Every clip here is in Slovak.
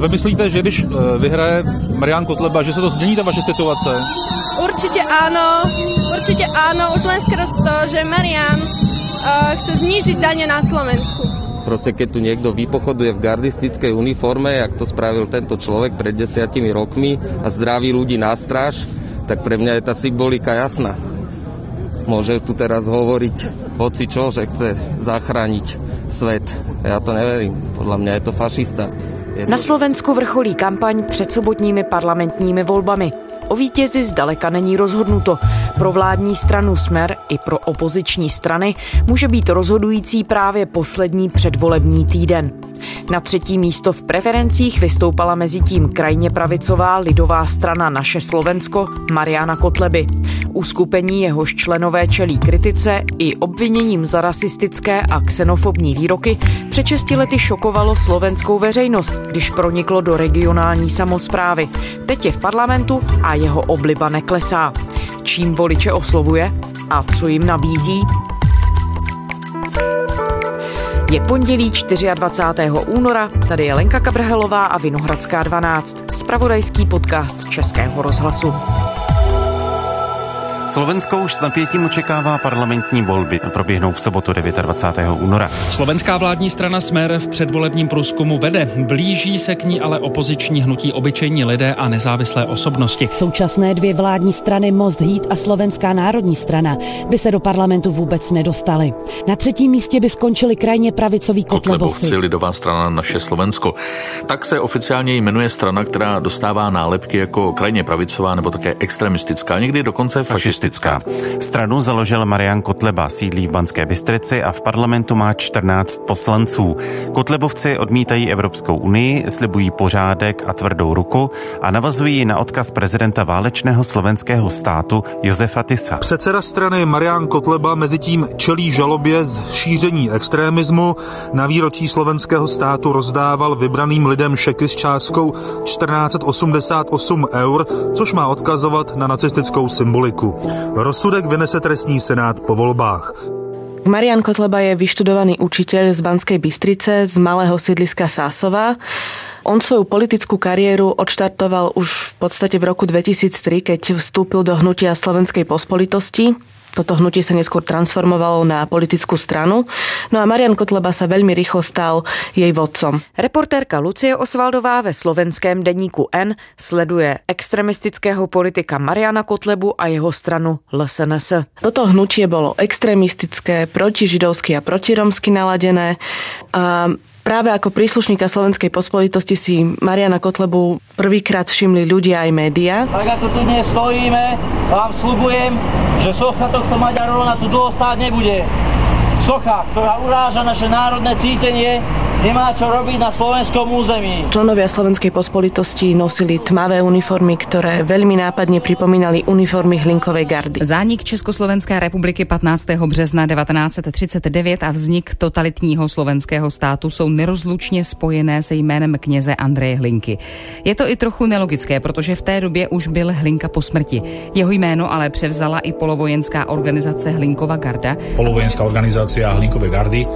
vy myslíte, že když eh, vyhraje Marian Kotleba, že se to změní ta vaše situace? Určite áno, určite áno, už len skoro to, že Marian uh, chce znížiť dane na Slovensku. Proste keď tu niekto vypochoduje v gardistickej uniforme, jak to spravil tento človek pred desiatimi rokmi a zdraví ľudí na stráž, tak pre mňa je tá symbolika jasná. Môže tu teraz hovoriť hoci čo, že chce zachrániť svet. Ja to neverím. Podľa mňa je to fašista. Na Slovensku vrcholí kampaň před sobotními parlamentními volbami. O vítězi zdaleka není rozhodnuto. Pro vládní stranu Smer i pro opoziční strany může být rozhodující právě poslední předvolební týden. Na třetí místo v preferencích vystoupala mezi tím krajně pravicová lidová strana Naše Slovensko Mariana Kotleby. Uskupení jehož členové čelí kritice i obviněním za rasistické a xenofobní výroky před 6 lety šokovalo slovenskou veřejnost, když proniklo do regionální samozprávy. Teď je v parlamentu a jeho obliba neklesá. Čím voliče oslovuje a co jim nabízí? Je pondělí 24. února, tady je Lenka Kabrhelová a Vinohradská 12, spravodajský podcast Českého rozhlasu. Slovensko už s napětím očekává parlamentní volby. Proběhnou v sobotu 29. února. Slovenská vládní strana Smer v předvolebním průzkumu vede. Blíží se k ní ale opoziční hnutí obyčejní lidé a nezávislé osobnosti. Současné dvě vládní strany Most Heat a Slovenská národní strana by se do parlamentu vůbec nedostaly. Na třetím místě by skončili krajně pravicoví kotlebovci. Kotlebovci, lidová strana Naše Slovensko. Tak se oficiálně jmenuje strana, která dostává nálepky jako krajně pravicová nebo také extremistická, někdy dokonce fašistická. Stranu založil Marian Kotleba, sídlí v Banské Bystrici a v parlamentu má 14 poslanců. Kotlebovci odmítají Evropskou unii, slibují pořádek a tvrdou ruku a navazují na odkaz prezidenta válečného slovenského státu Josefa Tisa. Předseda strany Marian Kotleba mezitím čelí žalobě z šíření extrémismu. Na výročí slovenského státu rozdával vybraným lidem šeky s částkou 1488 eur, což má odkazovat na nacistickou symboliku. Rozsudek vynese trestní senát po volbách. Marian Kotleba je vyštudovaný učiteľ z Banskej Bystrice, z malého sídliska Sásova. On svoju politickú kariéru odštartoval už v podstate v roku 2003, keď vstúpil do hnutia Slovenskej pospolitosti. Toto hnutie sa neskôr transformovalo na politickú stranu. No a Marian Kotleba sa veľmi rýchlo stal jej vodcom. Reportérka Lucie Osvaldová ve slovenském deníku N sleduje extremistického politika Mariana Kotlebu a jeho stranu LSNS. Toto hnutie bolo extrémistické, protižidovsky a protiromsky naladené a Práve ako príslušníka Slovenskej pospolitosti si Mariana Kotlebu prvýkrát všimli ľudia aj médiá. Tak ako tu dnes stojíme, vám slubujem, že socha tohto Maďarova tu dlho stáť nebude. Socha, ktorá uráža naše národné cítenie, nemá čo robiť na slovenskom území. Členovia Slovenskej pospolitosti nosili tmavé uniformy, ktoré veľmi nápadne pripomínali uniformy Hlinkovej gardy. Zánik Československé republiky 15. března 1939 a vznik totalitního slovenského státu jsou nerozlučně spojené se jménem kněze Andreje Hlinky. Je to i trochu nelogické, protože v té době už byl Hlinka po smrti. Jeho jméno ale převzala i polovojenská organizace Hlinkova garda. Polovojenská organizácia Hlinkovej gardy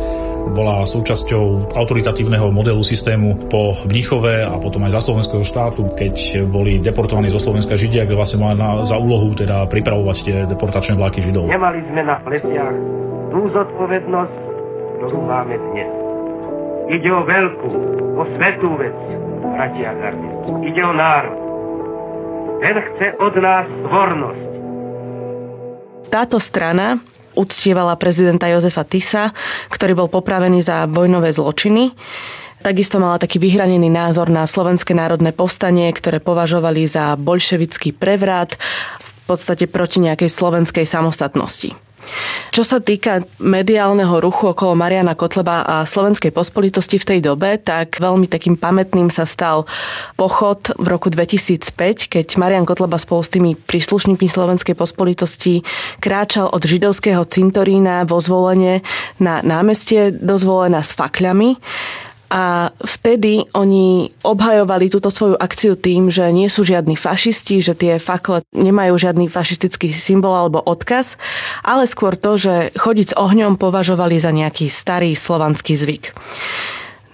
bola súčasťou autoritatívneho modelu systému po Mníchove a potom aj za slovenského štátu, keď boli deportovaní zo Slovenska Židia, kde vlastne mali na, za úlohu teda pripravovať tie deportačné vláky Židov. Nemali sme na pleciach tú zodpovednosť, ktorú máme dnes. Ide o veľkú, o svetú vec, bratia Gardi. Ide o národ. Ten chce od nás zvornosť. Táto strana uctievala prezidenta Jozefa Tisa, ktorý bol popravený za vojnové zločiny. Takisto mala taký vyhranený názor na Slovenské národné povstanie, ktoré považovali za bolševický prevrat v podstate proti nejakej slovenskej samostatnosti. Čo sa týka mediálneho ruchu okolo Mariana Kotleba a slovenskej pospolitosti v tej dobe, tak veľmi takým pamätným sa stal pochod v roku 2005, keď Marian Kotleba spolu s tými príslušníkmi slovenskej pospolitosti kráčal od židovského cintorína vo zvolenie na námestie do zvolená s fakľami a vtedy oni obhajovali túto svoju akciu tým, že nie sú žiadni fašisti, že tie fakle nemajú žiadny fašistický symbol alebo odkaz, ale skôr to, že chodiť s ohňom považovali za nejaký starý slovanský zvyk.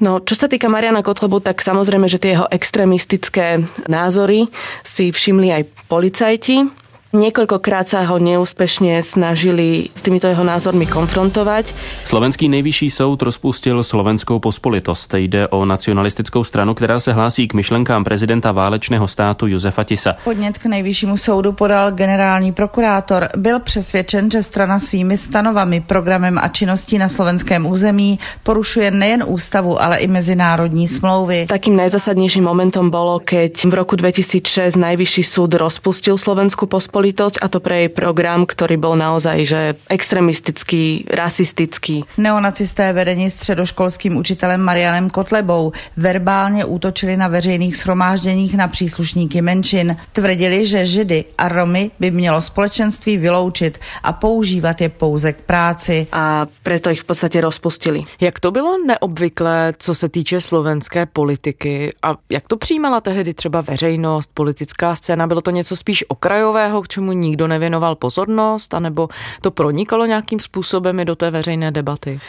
No, čo sa týka Mariana Kotlebu, tak samozrejme, že tie jeho extrémistické názory si všimli aj policajti. Niekoľkokrát sa ho neúspešne snažili s týmito jeho názormi konfrontovať. Slovenský nejvyšší soud rozpustil slovenskou pospolitost. Jde o nacionalistickou stranu, která se hlásí k myšlenkám prezidenta válečného státu Josefa Tisa. Podnět k nejvyššímu soudu podal generální prokurátor. Byl přesvědčen, že strana svými stanovami, programem a činností na slovenském území porušuje nejen ústavu, ale i mezinárodní smlouvy. Takým najzasadnejším momentom bolo, keď v roku 2006 najvyšší súd rozpustil slovenskú pospolitosť pospolitosť a to pre jej program, ktorý bol naozaj že extremistický, rasistický. Neonacisté vedení středoškolským učitelem Marianem Kotlebou verbálně útočili na veřejných shromážděních na příslušníky menšin. Tvrdili, že Židy a Romy by mělo společenství vyloučit a používat je pouze k práci. A preto ich v podstate rozpustili. Jak to bylo neobvyklé, co se týče slovenské politiky a jak to přijímala tehdy třeba veřejnost, politická scéna? Bylo to něco spíš okrajového, čemu nikdo nevěnoval pozornost, anebo to pronikalo nějakým způsobem i do té veřejné debaty?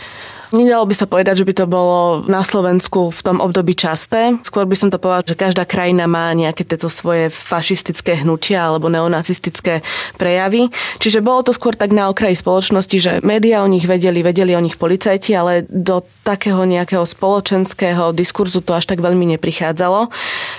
Nedalo by sa povedať, že by to bolo na Slovensku v tom období časté. Skôr by som to povedal, že každá krajina má nejaké tieto svoje fašistické hnutia alebo neonacistické prejavy. Čiže bolo to skôr tak na okraji spoločnosti, že médiá o nich vedeli, vedeli o nich policajti, ale do takého nejakého spoločenského diskurzu to až tak veľmi neprichádzalo.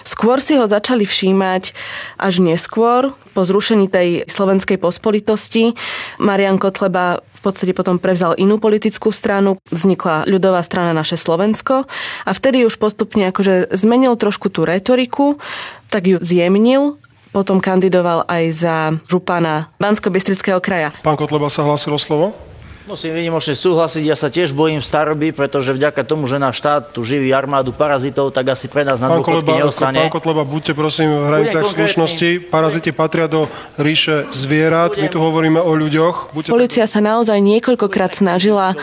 Skôr si ho začali všímať až neskôr, po zrušení tej slovenskej pospolitosti. Marian Kotleba podstate potom prevzal inú politickú stranu, vznikla ľudová strana Naše Slovensko a vtedy už postupne akože zmenil trošku tú retoriku, tak ju zjemnil potom kandidoval aj za župana Bansko-Bystrického kraja. Pán Kotleba sa hlásil o slovo? Musím vynimočne súhlasiť, ja sa tiež bojím staroby, pretože vďaka tomu, že náš štát tu živí armádu parazitov, tak asi pre nás na pán dôchodky Koleba, neostane. Pán Kotleba, buďte prosím v hraniciach slušnosti. Paraziti patria do ríše zvierat, my tu hovoríme o ľuďoch. Buďte Polícia sa naozaj niekoľkokrát snažila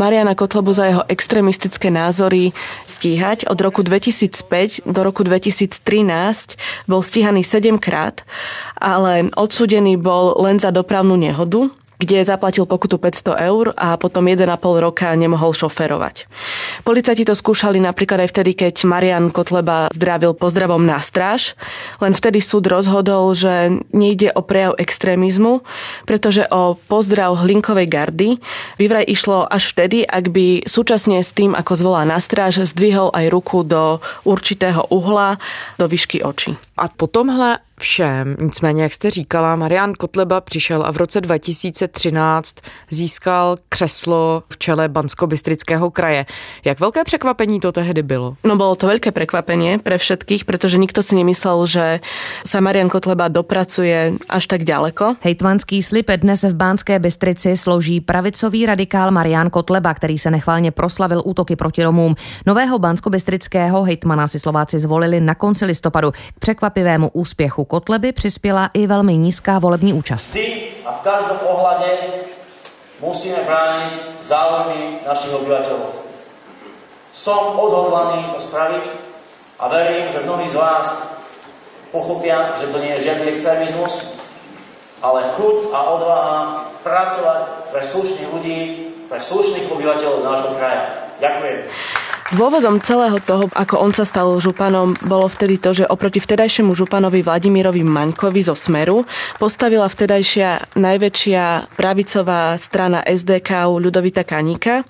Mariana Kotlebu za jeho extrémistické názory stíhať. Od roku 2005 do roku 2013 bol stíhaný 7 krát, ale odsudený bol len za dopravnú nehodu kde zaplatil pokutu 500 eur a potom 1,5 roka nemohol šoferovať. Policajti to skúšali napríklad aj vtedy, keď Marian Kotleba zdravil pozdravom na stráž, len vtedy súd rozhodol, že nejde o prejav extrémizmu, pretože o pozdrav hlinkovej gardy vyvraj išlo až vtedy, ak by súčasne s tým, ako zvolá na stráž, zdvihol aj ruku do určitého uhla, do výšky očí. A po tomhle všem. Nicméně, jak jste říkala, Marian Kotleba přišel a v roce 2013 získal křeslo v čele Bansko-Bystrického kraje. Jak velké překvapení to tehdy bylo? No bolo to veľké prekvapenie pre všetkých, pretože nikto si nemyslel, že sa Marian Kotleba dopracuje až tak ďaleko. Hejtmanský slib dnes v Bánské Bystrici složí pravicový radikál Marian Kotleba, který se nechválně proslavil útoky proti Romům. Nového bansko-bystrického hejtmana si Slováci zvolili na konci listopadu. K překvapivému úspěchu Kotleby přispěla i velmi nízká volební účast. Vždy a v každom ohľade musíme brániť záujmy našich obyvateľov. Som odhodlaný to spraviť a verím, že mnohí z vás pochopia, že to nie je žiadny extrémizmus, ale chuť a odvaha pracovať pre slušných ľudí, pre slušných obyvateľov nášho kraja. Ďakujem. Dôvodom celého toho, ako on sa stal županom, bolo vtedy to, že oproti vtedajšiemu županovi Vladimirovi Maňkovi zo Smeru postavila vtedajšia najväčšia pravicová strana SDK Ľudovita Kaníka.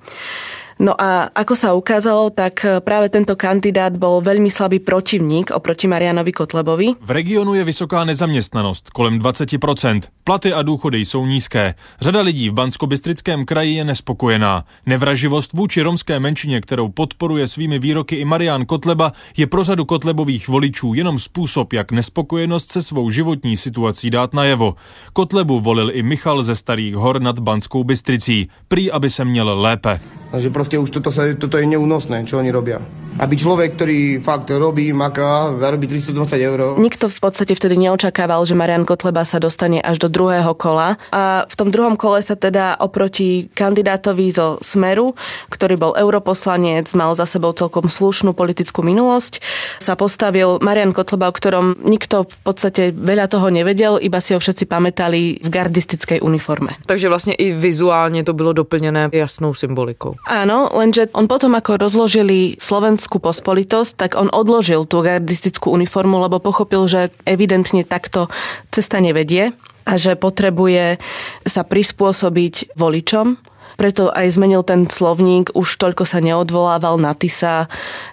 No a ako sa ukázalo, tak práve tento kandidát bol veľmi slabý protivník oproti Marianovi Kotlebovi. V regionu je vysoká nezaměstnanost, kolem 20%. Platy a důchody jsou nízké. Řada lidí v Bansko-Bystrickém kraji je nespokojená. Nevraživost vůči romské menšině, kterou podporuje svými výroky i Marian Kotleba, je pro řadu Kotlebových voličů jenom způsob, jak nespokojenost se svou životní situací dát najevo. Kotlebu volil i Michal ze Starých hor nad Banskou Bystricí. Prý, aby se měl lépe. Takže proste už toto, sa, toto je neúnosné, čo oni robia. Aby človek, ktorý fakt robí, maká, zarobí 320 eur. Nikto v podstate vtedy neočakával, že Marian Kotleba sa dostane až do druhého kola. A v tom druhom kole sa teda oproti kandidátovi zo Smeru, ktorý bol europoslanec, mal za sebou celkom slušnú politickú minulosť, sa postavil Marian Kotleba, o ktorom nikto v podstate veľa toho nevedel, iba si ho všetci pamätali v gardistickej uniforme. Takže vlastne i vizuálne to bylo doplnené jasnou symbolikou. Áno, lenže on potom, ako rozložili Slovensko slovenskú pospolitosť, tak on odložil tú gardistickú uniformu, lebo pochopil, že evidentne takto cesta nevedie a že potrebuje sa prispôsobiť voličom, preto aj zmenil ten slovník, už toľko sa neodvolával na TISA,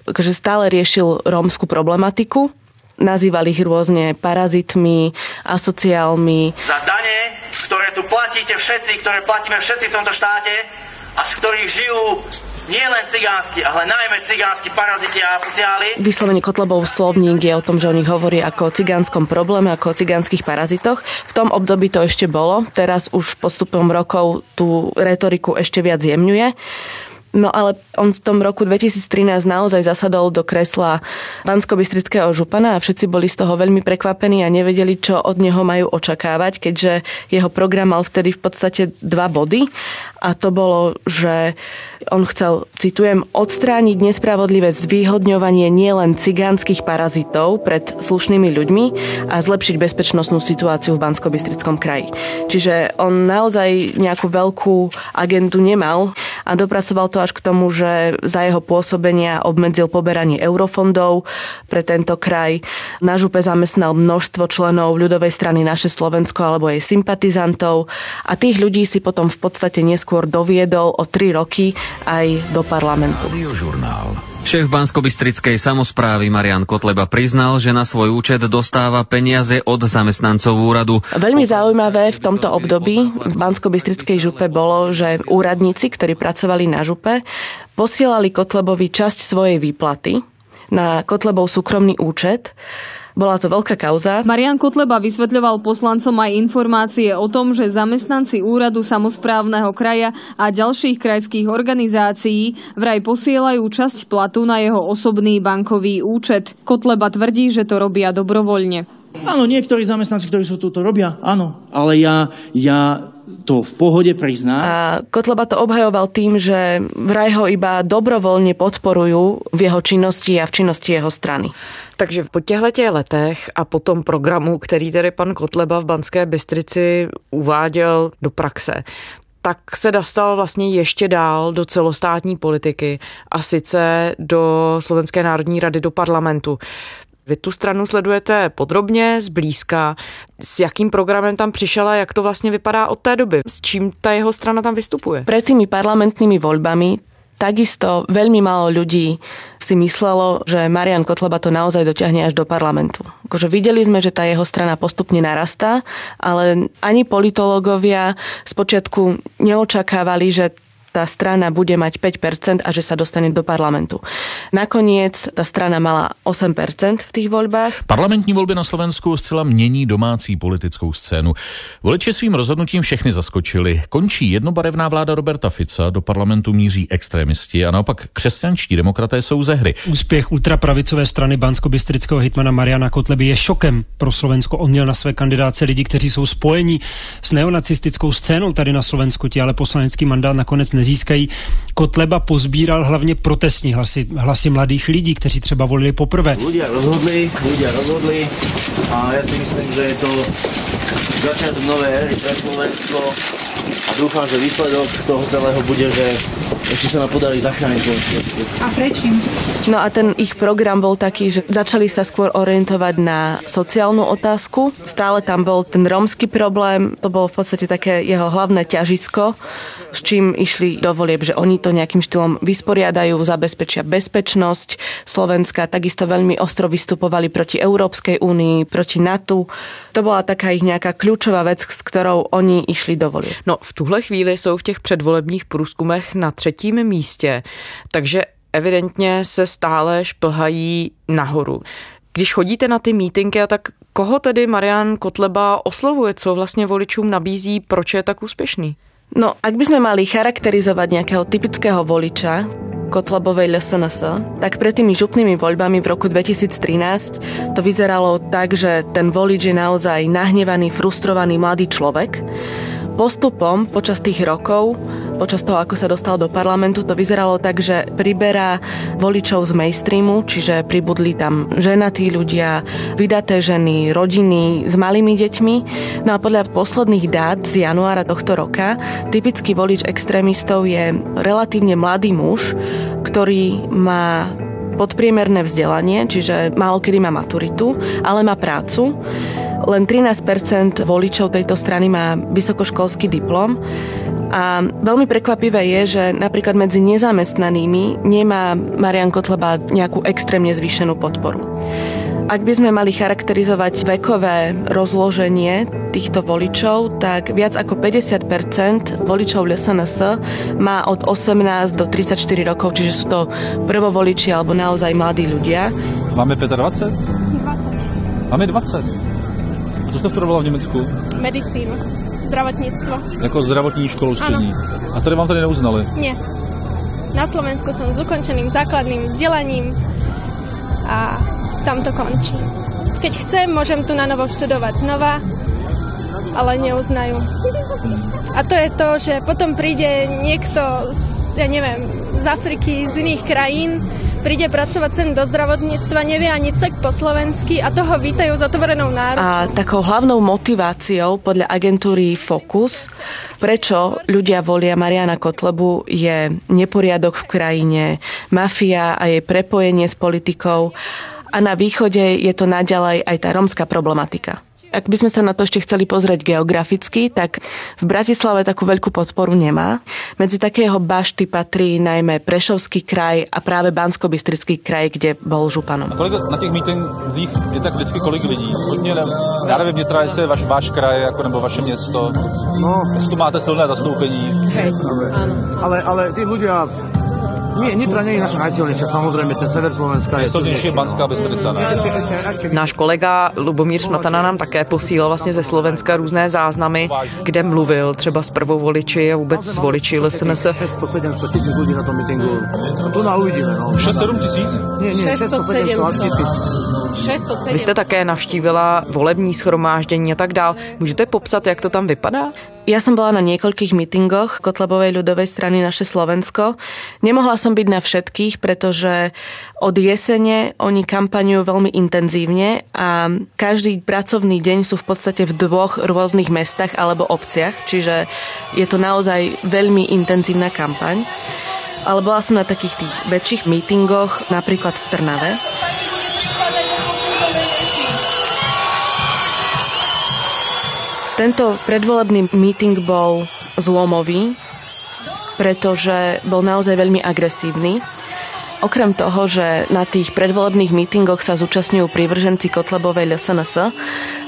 že stále riešil rómsku problematiku, nazýval ich rôzne parazitmi, asociálmi. Za dane, ktoré tu platíte všetci, ktoré platíme všetci v tomto štáte a z ktorých žijú nie len cigánsky, ale najmä cigánsky paraziti a asociáli. Vyslovene Kotlebov slovník je o tom, že o nich hovorí ako o cigánskom probléme, ako o cigánskych parazitoch. V tom období to ešte bolo, teraz už postupom rokov tú retoriku ešte viac jemňuje. No ale on v tom roku 2013 naozaj zasadol do kresla bansko župana a všetci boli z toho veľmi prekvapení a nevedeli, čo od neho majú očakávať, keďže jeho program mal vtedy v podstate dva body a to bolo, že on chcel, citujem, odstrániť nespravodlivé zvýhodňovanie nielen cigánskych parazitov pred slušnými ľuďmi a zlepšiť bezpečnostnú situáciu v bansko kraji. Čiže on naozaj nejakú veľkú agendu nemal a dopracoval to až k tomu, že za jeho pôsobenia obmedzil poberanie eurofondov pre tento kraj. Na župe zamestnal množstvo členov ľudovej strany Naše Slovensko alebo jej sympatizantov a tých ľudí si potom v podstate neskôr doviedol o tri roky aj do parlamentu. Šéf Banskobystrickej samozprávy Marian Kotleba priznal, že na svoj účet dostáva peniaze od zamestnancov úradu. Veľmi zaujímavé v tomto období v Banskobystrickej župe bolo, že úradníci, ktorí pracovali na župe, posielali Kotlebovi časť svojej výplaty na Kotlebov súkromný účet bola to veľká kauza. Marian Kotleba vysvetľoval poslancom aj informácie o tom, že zamestnanci úradu samozprávneho kraja a ďalších krajských organizácií vraj posielajú časť platu na jeho osobný bankový účet. Kotleba tvrdí, že to robia dobrovoľne. Áno, niektorí zamestnanci, ktorí sú tu, to robia, áno. Ale ja, ja to v pohode prizná. A Kotleba to obhajoval tým, že vraj ho iba dobrovoľne podporujú v jeho činnosti a v činnosti jeho strany. Takže po těchto letech a po tom programu, který tedy pan Kotleba v Banské Bystrici uváděl do praxe, tak se dostal vlastně ještě dál do celostátní politiky a sice do Slovenské národní rady, do parlamentu. Vy tu stranu sledujete podrobně, zblízka. S jakým programem tam přišel a jak to vlastně vypadá od té doby? S čím ta jeho strana tam vystupuje? Pred tými parlamentnými voľbami Takisto veľmi málo ľudí si myslelo, že Marian Kotleba to naozaj dotiahne až do parlamentu. Akože videli sme, že tá jeho strana postupne narastá, ale ani politológovia spočiatku neočakávali, že tá strana bude mať 5% a že sa dostane do parlamentu. Nakoniec tá strana mala 8% v tých voľbách. Parlamentní volby na Slovensku zcela mění domácí politickou scénu. Voliči svým rozhodnutím všechny zaskočili. Končí jednobarevná vláda Roberta Fica, do parlamentu míří extrémisti a naopak křesťanští demokraté jsou ze hry. Úspěch ultrapravicové strany bansko-bystrického hitmana Mariana Kotleby je šokem pro Slovensko. On měl na své kandidáce lidi, kteří jsou spojení s neonacistickou scénou tady na Slovensku. Ti ale poslanecký mandát nakonec nezískají. Kotleba pozbíral hlavně protestní hlasy, hlasy mladých lidí, kteří třeba volili poprvé. Ľudia rozhodli, ľudia rozhodli a ja si myslím, že je to začiatok nové éry pre Slovensko a dúfam, že výsledok toho celého bude, že ešte sa nám podarí zachrániť A prečím? No a ten ich program bol taký, že začali sa skôr orientovať na sociálnu otázku. Stále tam bol ten rómsky problém, to bolo v podstate také jeho hlavné ťažisko, s čím išli do volieb, že oni to nejakým štýlom vysporiadajú, zabezpečia bezpečnosť Slovenska, takisto veľmi ostro vystupovali proti Európskej únii, proti NATO. To bola taká ich nejaká kľúčová vec, s ktorou oni išli do volieb. No v tuhle chvíli jsou v těch předvolebních průzkumech na třetím místě, takže evidentně se stále šplhají nahoru. Když chodíte na ty mítinky, tak koho tedy Marian Kotleba oslovuje, co vlastně voličům nabízí, proč je tak úspěšný? No, ak by sme mali charakterizovať nejakého typického voliča, Kotlebovej LSNS, tak pred tými župnými voľbami v roku 2013 to vyzeralo tak, že ten volič je naozaj nahnevaný, frustrovaný mladý človek, postupom počas tých rokov, počas toho, ako sa dostal do parlamentu, to vyzeralo tak, že priberá voličov z mainstreamu, čiže pribudli tam ženatí ľudia, vydaté ženy, rodiny s malými deťmi. No a podľa posledných dát z januára tohto roka typický volič extrémistov je relatívne mladý muž, ktorý má podpriemerné vzdelanie, čiže málo kedy má maturitu, ale má prácu len 13% voličov tejto strany má vysokoškolský diplom. A veľmi prekvapivé je, že napríklad medzi nezamestnanými nemá Marian Kotleba nejakú extrémne zvýšenú podporu. Ak by sme mali charakterizovať vekové rozloženie týchto voličov, tak viac ako 50% voličov LSNS má od 18 do 34 rokov, čiže sú to prvovoliči alebo naozaj mladí ľudia. Máme 25? 20. Máme 20. A co jste studovala v Německu? Medicínu. Zdravotníctvo. Jako zdravotní školu učení. A tady vám tady neuznali? Nie. Na Slovensku som s ukončeným základným vzdelaním a tam to končí. Keď chcem, môžem tu na novo študovať znova, ale neuznajú. A to je to, že potom príde niekto z, ja neviem, z Afriky, z iných krajín, príde pracovať sem do zdravotníctva, nevie ani cek po slovensky a toho vítajú s otvorenou náručou. A takou hlavnou motiváciou podľa agentúry Focus, prečo ľudia volia Mariana Kotlebu, je neporiadok v krajine, mafia a jej prepojenie s politikou a na východe je to naďalej aj tá rómska problematika. Ak by sme sa na to ešte chceli pozrieť geograficky, tak v Bratislave takú veľkú podporu nemá. Medzi takého bašty patrí najmä Prešovský kraj a práve bansko kraj, kde bol županom. A kolik na těch mítincích je tak vždycky kolik lidí? Hodně, já nevím, jestli je vaš, váš kraj jako, nebo vaše město. No. Jestli tu máte silné zastoupení. Hej. Ale, ale tí ľudia nie, Nitra nie je naša najsilnejšia, samozrejme, ten sever Slovenska je silnější Banská Bystrica. Náš kolega Lubomír Smatana nám také posílal vlastně ze Slovenska různé záznamy, kde mluvil třeba s prvou voliči a vůbec s voliči LSNS. 600-700 tisíc ľudí na tom mítingu. No, tu na uvidíme. No. 6-7 tisíc? Nie, nie, 600-700 až tisíc. 607. Vy jste také navštívila volební schromáždění a tak dál. Můžete popsat, jak to tam vypadá? Ja som bola na niekoľkých mítingoch Kotlebovej ľudovej strany Naše Slovensko. Nemohla som byť na všetkých, pretože od jesene oni kampaňujú veľmi intenzívne a každý pracovný deň sú v podstate v dvoch rôznych mestách alebo obciach, čiže je to naozaj veľmi intenzívna kampaň. Ale bola som na takých tých väčších mítingoch, napríklad v Trnave. Tento predvolebný meeting bol zlomový, pretože bol naozaj veľmi agresívny. Okrem toho, že na tých predvolebných mítingoch sa zúčastňujú prívrženci Kotlebovej LSNS,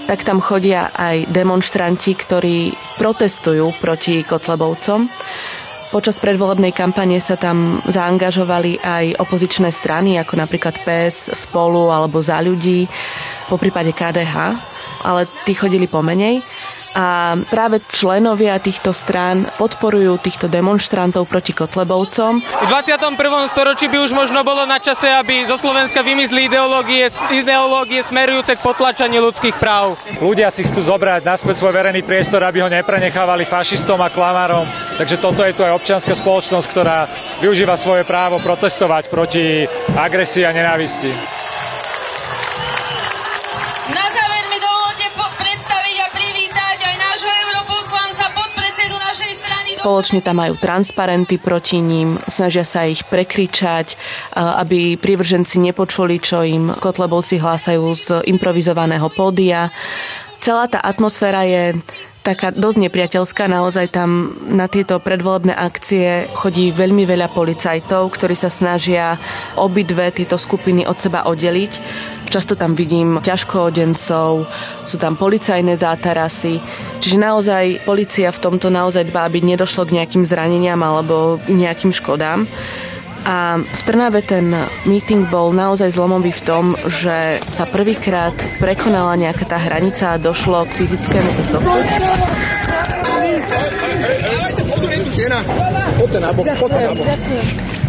tak tam chodia aj demonstranti, ktorí protestujú proti Kotlebovcom. Počas predvolebnej kampane sa tam zaangažovali aj opozičné strany, ako napríklad PS, Spolu alebo Za ľudí, po prípade KDH, ale tí chodili pomenej a práve členovia týchto strán podporujú týchto demonstrantov proti Kotlebovcom. V 21. storočí by už možno bolo na čase, aby zo Slovenska vymyslí ideológie, ideológie smerujúce k potlačaniu ľudských práv. Ľudia si chcú zobrať naspäť svoj verejný priestor, aby ho neprenechávali fašistom a klamárom. Takže toto je tu aj občianská spoločnosť, ktorá využíva svoje právo protestovať proti agresii a nenávisti. Spoločne tam majú transparenty proti ním, snažia sa ich prekričať, aby prívrženci nepočuli, čo im kotlebovci hlásajú z improvizovaného pódia. Celá tá atmosféra je taká dosť nepriateľská. Naozaj tam na tieto predvolebné akcie chodí veľmi veľa policajtov, ktorí sa snažia obidve tieto skupiny od seba oddeliť. Často tam vidím ťažkoodencov, sú tam policajné zátarasy. Čiže naozaj policia v tomto naozaj dbá, aby nedošlo k nejakým zraneniam alebo k nejakým škodám. A v Trnave ten meeting bol naozaj zlomový v tom, že sa prvýkrát prekonala nejaká tá hranica a došlo k fyzickému útoku. Poďte na bok, poďte na bok.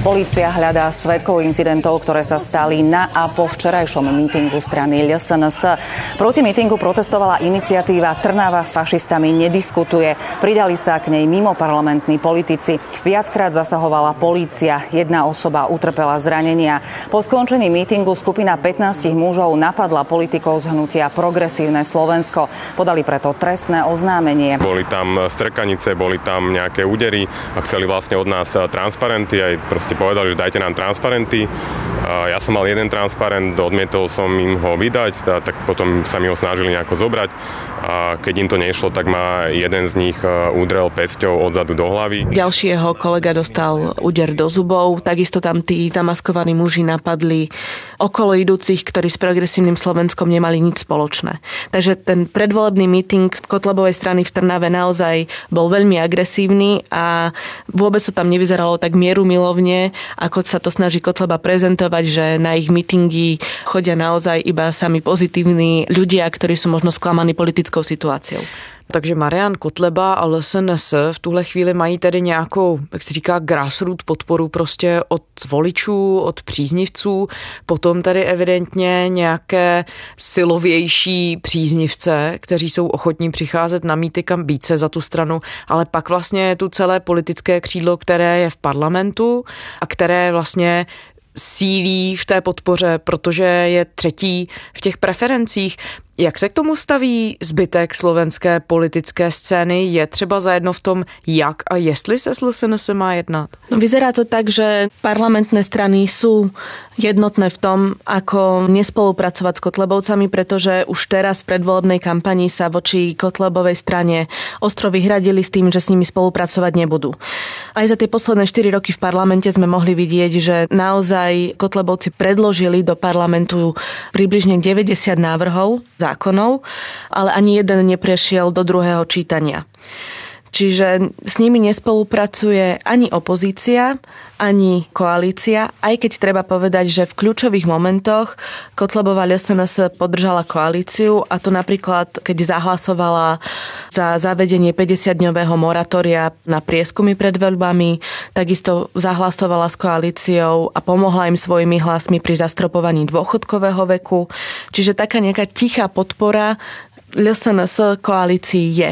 Polícia hľadá svetkov incidentov, ktoré sa stali na a po včerajšom mítingu strany LSNS. Proti mítingu protestovala iniciatíva Trnava s fašistami nediskutuje. Pridali sa k nej mimo parlamentní politici. Viackrát zasahovala polícia. Jedna osoba utrpela zranenia. Po skončení mítingu skupina 15 mužov napadla politikov z hnutia Progresívne Slovensko. Podali preto trestné oznámenie. Boli tam strkanice, boli tam nejaké údery a chceli vlastne od nás transparenty aj proste povedali, že dajte nám transparenty. Ja som mal jeden transparent, odmietol som im ho vydať, tak potom sa mi ho snažili nejako zobrať a keď im to nešlo, tak ma jeden z nich udrel pesťou odzadu do hlavy. Ďalší jeho kolega dostal úder do zubov, takisto tam tí zamaskovaní muži napadli okolo idúcich, ktorí s progresívnym Slovenskom nemali nič spoločné. Takže ten predvolebný meeting Kotlebovej strany v Trnave naozaj bol veľmi agresívny a vôbec to tam nevyzeralo tak mieru milovne, ako sa to snaží Kotleba prezentovať, že na ich meetingy chodia naozaj iba sami pozitívni ľudia, ktorí sú možno sklamaní politickou situáciou. Takže Marian Kotleba a LSNS v tuhle chvíli mají tedy nějakou, jak se říká, grassroot podporu prostě od voličů, od příznivců, potom tady evidentně nějaké silovější příznivce, kteří jsou ochotní přicházet na mýty kam se za tu stranu, ale pak vlastně je tu celé politické křídlo, které je v parlamentu a které vlastně sílí v té podpoře, protože je třetí v těch preferencích. Jak se k tomu staví zbytek slovenské politické scény? Je třeba zajedno v tom, jak a jestli se s LSNS má jednat? No, vyzerá to tak, že parlamentné strany sú jednotné v tom, ako nespolupracovať s Kotlebovcami, pretože už teraz v predvolebnej kampanii sa voči Kotlebovej strane ostro vyhradili s tým, že s nimi spolupracovať nebudú. Aj za tie posledné 4 roky v parlamente sme mohli vidieť, že naozaj Kotlebovci predložili do parlamentu približne 90 návrhov zákonov, ale ani jeden neprešiel do druhého čítania. Čiže s nimi nespolupracuje ani opozícia, ani koalícia, aj keď treba povedať, že v kľúčových momentoch Kotlebová LSNS podržala koalíciu a to napríklad, keď zahlasovala za zavedenie 50-dňového moratória na prieskumy pred voľbami, takisto zahlasovala s koalíciou a pomohla im svojimi hlasmi pri zastropovaní dôchodkového veku. Čiže taká nejaká tichá podpora LSNS koalícii je,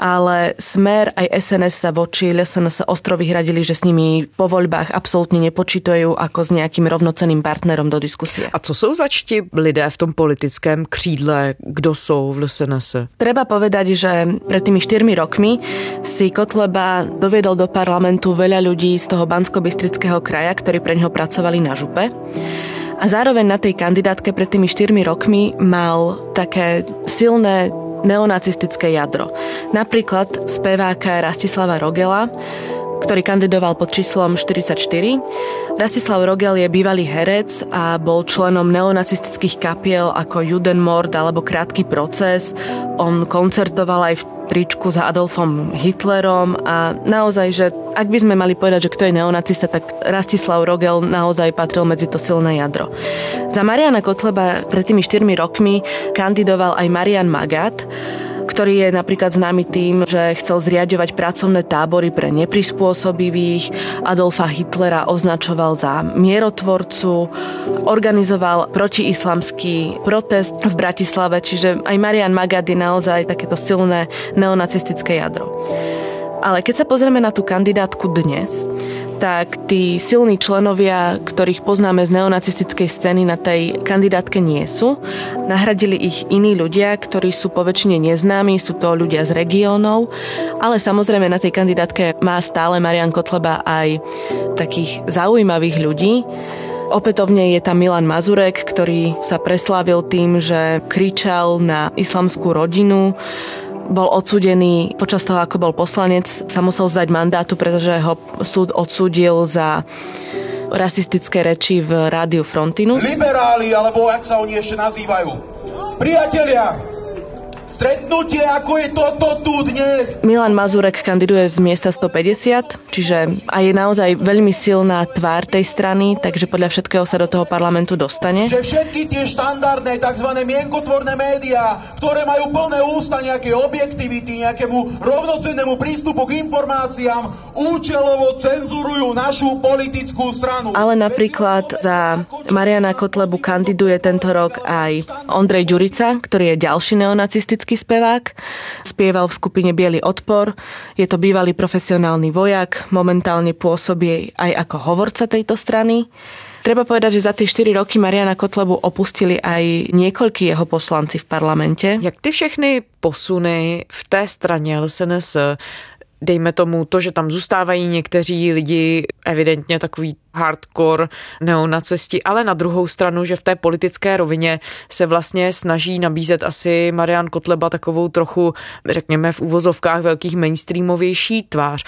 ale Smer aj SNS sa voči LSNS ostro vyhradili, že s nimi po voľbách absolútne nepočítajú ako s nejakým rovnocenným partnerom do diskusie. A co sú začti lidé v tom politickém křídle? Kdo sú v LSNS? Treba povedať, že pred tými 4 rokmi si Kotleba doviedol do parlamentu veľa ľudí z toho bansko kraja, ktorí pre neho pracovali na župe. A zároveň na tej kandidátke pred tými 4 rokmi mal také silné neonacistické jadro. Napríklad speváka Rastislava Rogela, ktorý kandidoval pod číslom 44. Rastislav Rogel je bývalý herec a bol členom neonacistických kapiel ako Judenmord alebo Krátky proces. On koncertoval aj v tričku za Adolfom Hitlerom a naozaj, že ak by sme mali povedať, že kto je neonacista, tak Rastislav Rogel naozaj patril medzi to silné jadro. Za Mariana Kotleba pred tými 4 rokmi kandidoval aj Marian Magat, ktorý je napríklad známy tým, že chcel zriadovať pracovné tábory pre neprispôsobivých, Adolfa Hitlera označoval za mierotvorcu, organizoval protiislamský protest v Bratislave, čiže aj Marian Magad je naozaj takéto silné neonacistické jadro. Ale keď sa pozrieme na tú kandidátku dnes, tak tí silní členovia, ktorých poznáme z neonacistickej scény na tej kandidátke nie sú. Nahradili ich iní ľudia, ktorí sú poväčšine neznámi, sú to ľudia z regiónov, ale samozrejme na tej kandidátke má stále Marian Kotleba aj takých zaujímavých ľudí. Opätovne je tam Milan Mazurek, ktorý sa preslávil tým, že kričal na islamskú rodinu, bol odsudený počas toho, ako bol poslanec, sa musel zdať mandátu, pretože ho súd odsúdil za rasistické reči v rádiu Frontinu. Liberáli, alebo jak sa oni ešte nazývajú. Priatelia, stretnutie, ako je toto tu dnes. Milan Mazurek kandiduje z miesta 150, čiže aj je naozaj veľmi silná tvár tej strany, takže podľa všetkého sa do toho parlamentu dostane. Že všetky tie štandardné tzv. mienkotvorné médiá, ktoré majú plné ústa nejakej objektivity, nejakému rovnocennému prístupu k informáciám, účelovo cenzurujú našu politickú stranu. Ale napríklad za Mariana Kotlebu kandiduje tento rok aj Ondrej Ďurica, ktorý je ďalší neonacistický spevák. Spieval v skupine Bielý odpor. Je to bývalý profesionálny vojak, momentálne pôsobí aj ako hovorca tejto strany. Treba povedať, že za tie 4 roky Mariana Kotlebu opustili aj niekoľkí jeho poslanci v parlamente. Jak ty všechny posuny v té straně LSNS dejme tomu to, že tam zůstávají někteří lidi evidentně takový hardcore neonacisti, ale na druhou stranu, že v té politické rovině se vlastně snaží nabízet asi Marian Kotleba takovou trochu, řekněme v úvozovkách velkých mainstreamovější tvář.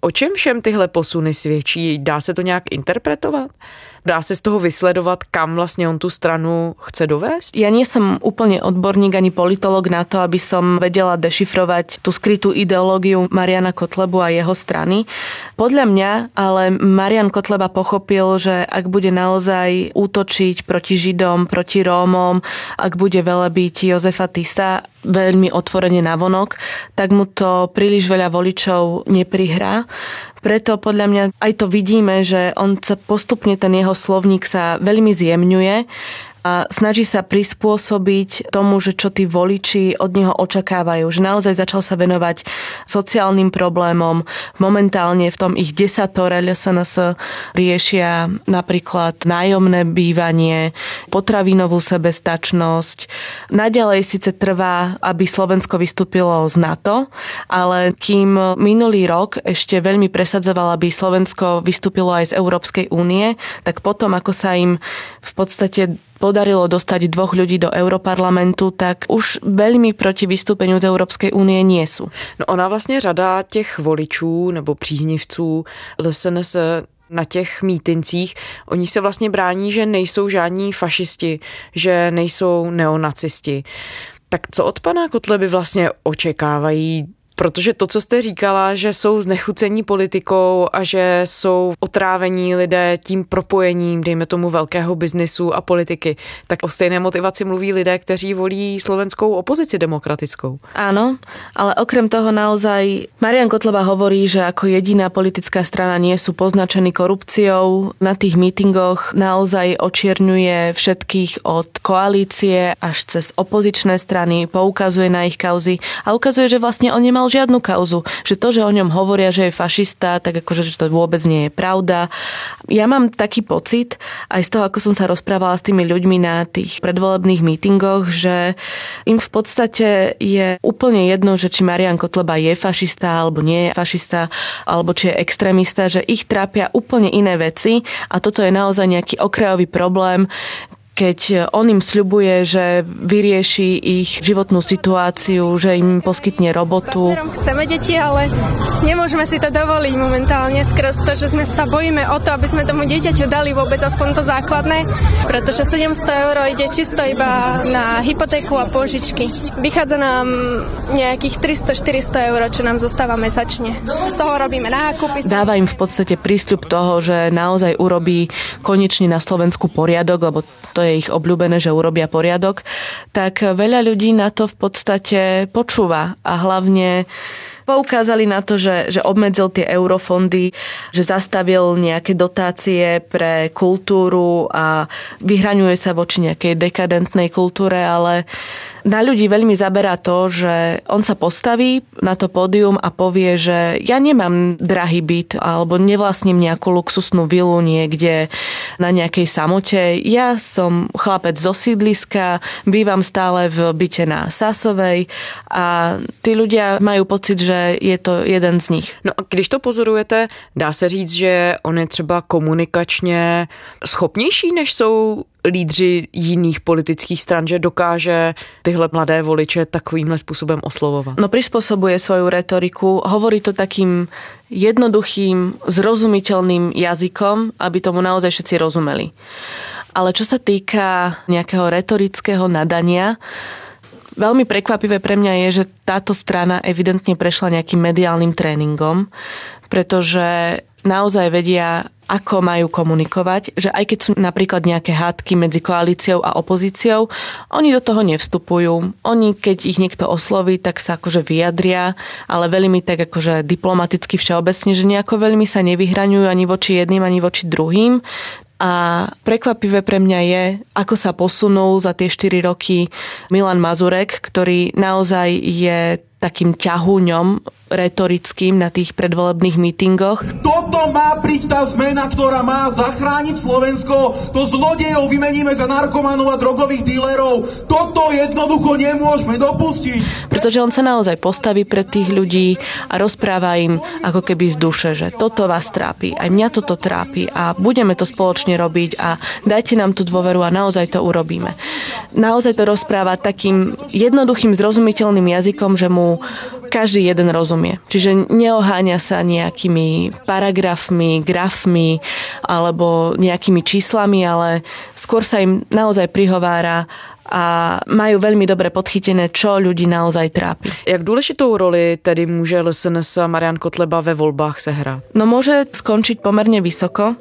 O čem všem tyhle posuny svědčí? Dá se to nějak interpretovat? Dá se z toho vysledovat, kam vlastně on tu stranu chce dovést? Ja nie som úplne odborník ani politolog na to, aby som vedela dešifrovať tú skrytú ideológiu Mariana Kotlebu a jeho strany. Podľa mňa ale Marian Kotleba pochopil, že ak bude naozaj útočiť proti Židom, proti Rómom, ak bude byť Jozefa Tisa veľmi otvorene navonok, tak mu to príliš veľa voličov neprihrá. Preto podľa mňa aj to vidíme, že on sa postupne ten jeho slovník sa veľmi zjemňuje a snaží sa prispôsobiť tomu, že čo tí voliči od neho očakávajú. Že naozaj začal sa venovať sociálnym problémom. Momentálne v tom ich desatore LSNS riešia napríklad nájomné bývanie, potravinovú sebestačnosť. Naďalej síce trvá, aby Slovensko vystúpilo z NATO, ale kým minulý rok ešte veľmi presadzoval, aby Slovensko vystúpilo aj z Európskej únie, tak potom, ako sa im v podstate podarilo dostať dvoch ľudí do Europarlamentu, tak už veľmi proti vystúpeniu z Európskej únie nie sú. No ona vlastně řada těch voličů nebo příznivců LSNS na těch mítincích, oni se vlastně brání, že nejsou žádní fašisti, že nejsou neonacisti. Tak co od pana Kotleby vlastně očekávají Protože to, co jste říkala, že jsou znechucení politikou a že jsou otrávení lidé tím propojením, dejme tomu, velkého biznisu a politiky, tak o stejné motivaci mluví lidé, kteří volí slovenskou opozici demokratickou. Áno, ale okrem toho naozaj Marian Kotleba hovorí, že ako jediná politická strana nie sú poznačení korupciou. Na tých mítingoch naozaj očierňuje všetkých od koalície až cez opozičné strany, poukazuje na ich kauzy a ukazuje, že vlastne on nemal nemal žiadnu kauzu. Že to, že o ňom hovoria, že je fašista, tak akože že to vôbec nie je pravda. Ja mám taký pocit, aj z toho, ako som sa rozprávala s tými ľuďmi na tých predvolebných mítingoch, že im v podstate je úplne jedno, že či Marian Kotleba je fašista alebo nie je fašista, alebo či je extrémista, že ich trápia úplne iné veci a toto je naozaj nejaký okrajový problém, keď on im sľubuje, že vyrieši ich životnú situáciu, že im poskytne robotu. Chceme deti, ale nemôžeme si to dovoliť momentálne skrz to, že sme sa bojíme o to, aby sme tomu dieťaťu dali vôbec aspoň to základné, pretože 700 eur ide čisto iba na hypotéku a pôžičky. Vychádza nám nejakých 300-400 eur, čo nám zostáva mesačne. Z toho robíme nákupy. Dáva im v podstate prísľub toho, že naozaj urobí konečne na Slovensku poriadok, lebo to je ich obľúbené, že urobia poriadok, tak veľa ľudí na to v podstate počúva a hlavne Poukázali na to, že, že obmedzil tie eurofondy, že zastavil nejaké dotácie pre kultúru a vyhraňuje sa voči nejakej dekadentnej kultúre, ale na ľudí veľmi zaberá to, že on sa postaví na to pódium a povie, že ja nemám drahý byt alebo nevlastním nejakú luxusnú vilu niekde na nejakej samote. Ja som chlapec zo sídliska, bývam stále v byte na Sasovej a tí ľudia majú pocit, že je to jeden z nich. No a když to pozorujete, dá se říct, že on je třeba komunikačně schopnější, než jsou lídři jiných politických stran, že dokáže tyhle mladé voliče takovýmhle způsobem oslovovat? No prispôsobuje svoju retoriku, hovorí to takým jednoduchým, zrozumiteľným jazykom, aby tomu naozaj všetci rozumeli. Ale čo sa týka nejakého retorického nadania, Veľmi prekvapivé pre mňa je, že táto strana evidentne prešla nejakým mediálnym tréningom, pretože naozaj vedia, ako majú komunikovať, že aj keď sú napríklad nejaké hádky medzi koalíciou a opozíciou, oni do toho nevstupujú. Oni, keď ich niekto osloví, tak sa akože vyjadria, ale veľmi tak akože diplomaticky všeobecne, že nejako veľmi sa nevyhraňujú ani voči jedným, ani voči druhým. A prekvapivé pre mňa je, ako sa posunul za tie 4 roky Milan Mazurek, ktorý naozaj je takým ťahúňom retorickým na tých predvolebných mítingoch. Toto má byť tá zmena, ktorá má zachrániť Slovensko. To zlodejov vymeníme za narkomanov a drogových dílerov. Toto jednoducho nemôžeme dopustiť. Pretože on sa naozaj postaví pred tých ľudí a rozpráva im ako keby z duše, že toto vás trápi, aj mňa toto trápi a budeme to spoločne robiť a dajte nám tú dôveru a naozaj to urobíme. Naozaj to rozpráva takým jednoduchým, zrozumiteľným jazykom, že mu každý jeden rozumie. Čiže neoháňa sa nejakými paragrafmi, grafmi alebo nejakými číslami, ale skôr sa im naozaj prihovára a majú veľmi dobre podchytené, čo ľudí naozaj trápi. Jak důležitou roli tedy může LSNS Marian Kotleba ve volbách sehrát? No môže skončiť pomerne vysoko.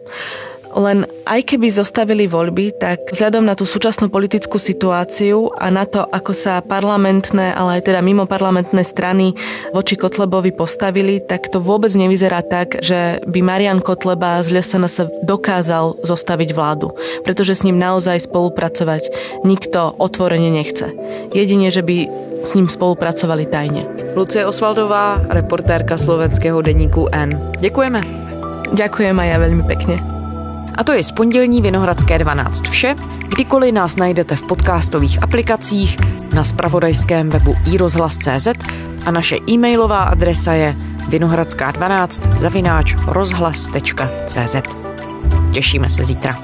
Len aj keby zostavili voľby, tak vzhľadom na tú súčasnú politickú situáciu a na to, ako sa parlamentné, ale aj teda mimo parlamentné strany voči Kotlebovi postavili, tak to vôbec nevyzerá tak, že by Marian Kotleba z sa dokázal zostaviť vládu. Pretože s ním naozaj spolupracovať nikto otvorene nechce. Jedine, že by s ním spolupracovali tajne. Lucie Osvaldová, reportérka slovenského denníku N. Děkujeme. Ďakujem aj ja veľmi pekne. A to je z pondělní Vinohradské 12 vše. Kdykoliv nás najdete v podcastových aplikacích, na spravodajském webu iRozhlas.cz a naše e-mailová adresa je vinohradská12 zavináč rozhlas.cz. Těšíme se zítra.